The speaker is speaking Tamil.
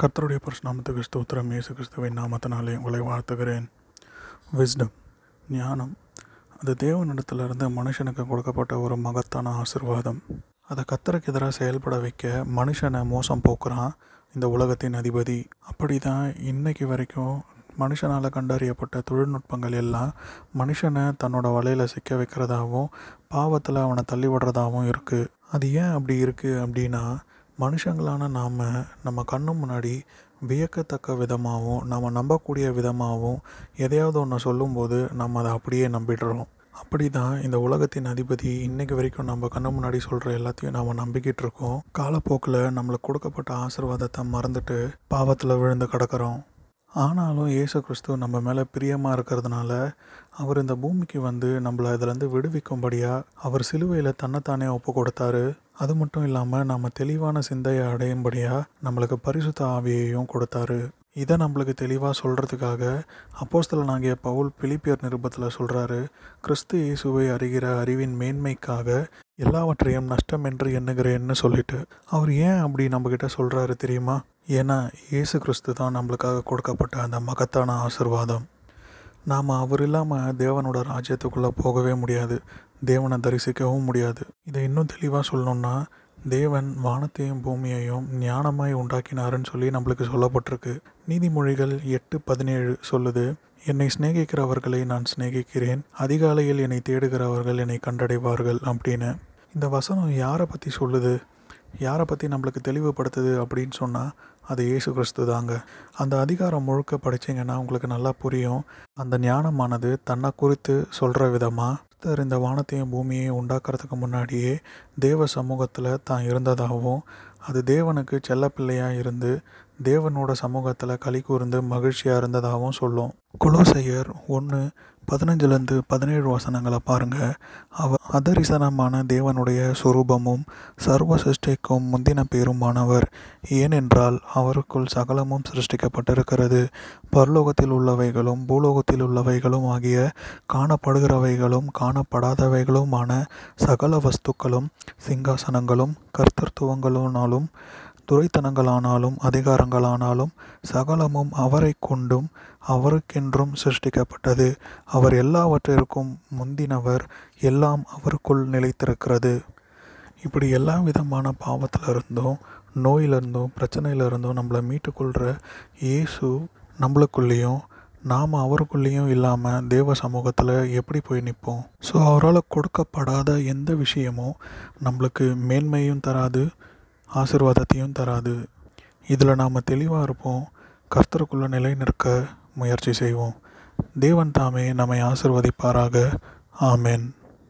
கர்த்தருடைய பரிசுநாமத்துக்கு ஸ்தோத்திரம். இயேசு கிறிஸ்துவின் நாமத்தினாலே உங்களை வாழ்த்துகிறேன். விஸ்டம் ஞானம். அது தேவனிடத்திலிருந்து மனுஷனுக்கு கொடுக்கப்பட்ட ஒரு மகத்தான ஆசிர்வாதம். அதை கத்தருக்கு எதிராக செயல்பட வைக்க மனுஷனை மோசம் போக்குறான் இந்த உலகத்தின் அதிபதி. அப்படி தான் இன்னைக்கு வரைக்கும் மனுஷனால் கண்டறியப்பட்ட தொழில்நுட்பங்கள் எல்லாம் மனுஷனை தன்னோட வலையில் சிக்க வைக்கிறதாகவும் பாவத்தில் அவனை தள்ளி விடுறதாகவும் இருக்குது அது ஏன் அப்படி இருக்குது அப்படின்னா மனுஷங்களான நாம் நம்ம கண்ணு முன்னாடி வியக்கத்தக்க விதமாகவும் நம்ம நம்பக்கூடிய விதமாகவும் எதையாவது ஒன்று சொல்லும்போது நம்ம அதை அப்படியே நம்பிடுறோம். அப்படி தான் இந்த உலகத்தின் அதிபதி இன்னைக்கு வரைக்கும் நம்ம கண்ணு முன்னாடி சொல்கிற எல்லாத்தையும் நாம் நம்பிக்கிட்டு இருக்கோம். காலப்போக்கில் நம்மளுக்கு கொடுக்கப்பட்ட ஆசீர்வாதத்தை மறந்துட்டு பாவத்தில் விழுந்து கிடக்கிறோம். ஆனாலும் இயேசு கிறிஸ்து நம்ம மேலே பிரியமாக இருக்கிறதுனால அவர் இந்த பூமிக்கு வந்து நம்மளை இதிலேருந்து விடுவிக்கும்படியாக அவர் சிலுவையில் தன்னைத்தானே ஒப்பு கொடுத்தாரு அது மட்டும் இல்லாமல் நம்ம தெளிவான சிந்தையை அடையும்படியாக நம்மளுக்கு பரிசுத்த ஆவியையும் கொடுத்தாரு. இதை நம்மளுக்கு தெளிவாக சொல்கிறதுக்காக அப்போஸ்தலனாகிய பவுல் பிலிப்பியர் நிருபத்தில் சொல்கிறாரு கிறிஸ்து இயேசுவை அறிகிற அறிவின் மேன்மைக்காக எல்லாவற்றையும் நஷ்டம் என்று எண்ணுகிறேன்னு சொல்லிட்டு. அவர் ஏன் அப்படி நம்மக்கிட்ட சொல்கிறாரு தெரியுமா? ஏன்னா இயேசு கிறிஸ்து தான் நம்மளுக்காக கொடுக்கப்பட்ட அந்த மகத்தான ஆசிர்வாதம். நாம் அவர் இல்லாமல் தேவனோட ராஜ்யத்துக்குள்ளே போகவே முடியாது. தேவனை தரிசிக்கவும் முடியாது. இதை இன்னும் தெளிவாக சொல்லணும்னா தேவன் வானத்தையும் பூமியையும் ஞானமாய் உண்டாக்கினாருன்னு சொல்லி நம்மளுக்கு சொல்லப்பட்டிருக்கு. நீதிமொழிகள் எட்டு பதினேழு சொல்லுது என்னை சிநேகிக்கிறவர்களை நான் சிநேகிக்கிறேன். அதிகாலையில் என்னை தேடுகிறவர்கள் என்னை கண்டடைவார்கள் அப்படின்னு. இந்த வசனம் யாரை பற்றி சொல்லுது? யாரை பற்றி நம்மளுக்கு தெளிவுபடுத்துது அப்படின்னு சொன்னால் அது இயேசு கிறிஸ்து தாங்க. அந்த அதிகாரம் முழுக்க படித்தீங்கன்னா உங்களுக்கு நல்லா புரியும். அந்த ஞானமானது தன்னை குறித்து சொல்கிற விதமாக கர்த்தர் இந்த வானத்தையும் பூமியையும் உண்டாக்குறதுக்கு முன்னாடியே தேவ சமூகத்தில் தான் இருந்ததாகவும் அது தேவனுக்கு செல்லப்பிள்ளையாக இருந்து தேவனோட சமூகத்தில் களி கூர்ந்து மகிழ்ச்சியாக இருந்ததாகவும் சொல்லும். குலோசையர் ஒன்று பதினஞ்சுலேருந்து பதினேழு வசனங்களை பாருங்கள் அவ அதரிசனமான தேவனுடைய சுரூபமும் சர்வ சிருஷ்டிக்கும் முந்தின பேருமானவர். ஏனென்றால் அவருக்குள் சகலமும் சிருஷ்டிக்கப்பட்டிருக்கிறது. பரலோகத்தில் உள்ளவைகளும் பூலோகத்தில் உள்ளவைகளும் ஆகிய காணப்படுகிறவைகளும் காணப்படாதவைகளுமான சகல வஸ்துக்களும் சிங்காசனங்களும் கர்த்தத்துவங்களுனாலும் துரைத்தனங்களானாலும் அதிகாரங்களானாலும் சகலமும் அவரை கொண்டும் அவருக்கென்றும் சிருஷ்டிக்கப்பட்டது. அவர் எல்லாவற்றிற்கும் முந்தினவர் எல்லாம் அவருக்குள் நிலைத்திருக்கிறது. இப்படி எல்லா விதமான பாவத்தில் இருந்தும் நோயிலிருந்தும் பிரச்சனையிலிருந்தும் நம்மளை மீட்டுக்கொள்கிற இயேசு நம்மளுக்குள்ளேயும் நாம் அவருக்குள்ளேயும் இல்லாமல் தேவ சமூகத்தில் எப்படி போய் நிற்போம் ஸோ அவரால் கொடுக்கப்படாத எந்த விஷயமும் நம்மளுக்கு மேன்மையும் தராது ஆசிர்வாதத்தையும் தராது. இதில் நாம் தெளிவாக இருப்போம். கர்த்தருக்குள்ளே நிலை நிற்க முயற்சி செய்வோம். தேவன் தாமே நம்மை ஆசிர்வதிப்பாராக. ஆமேன்.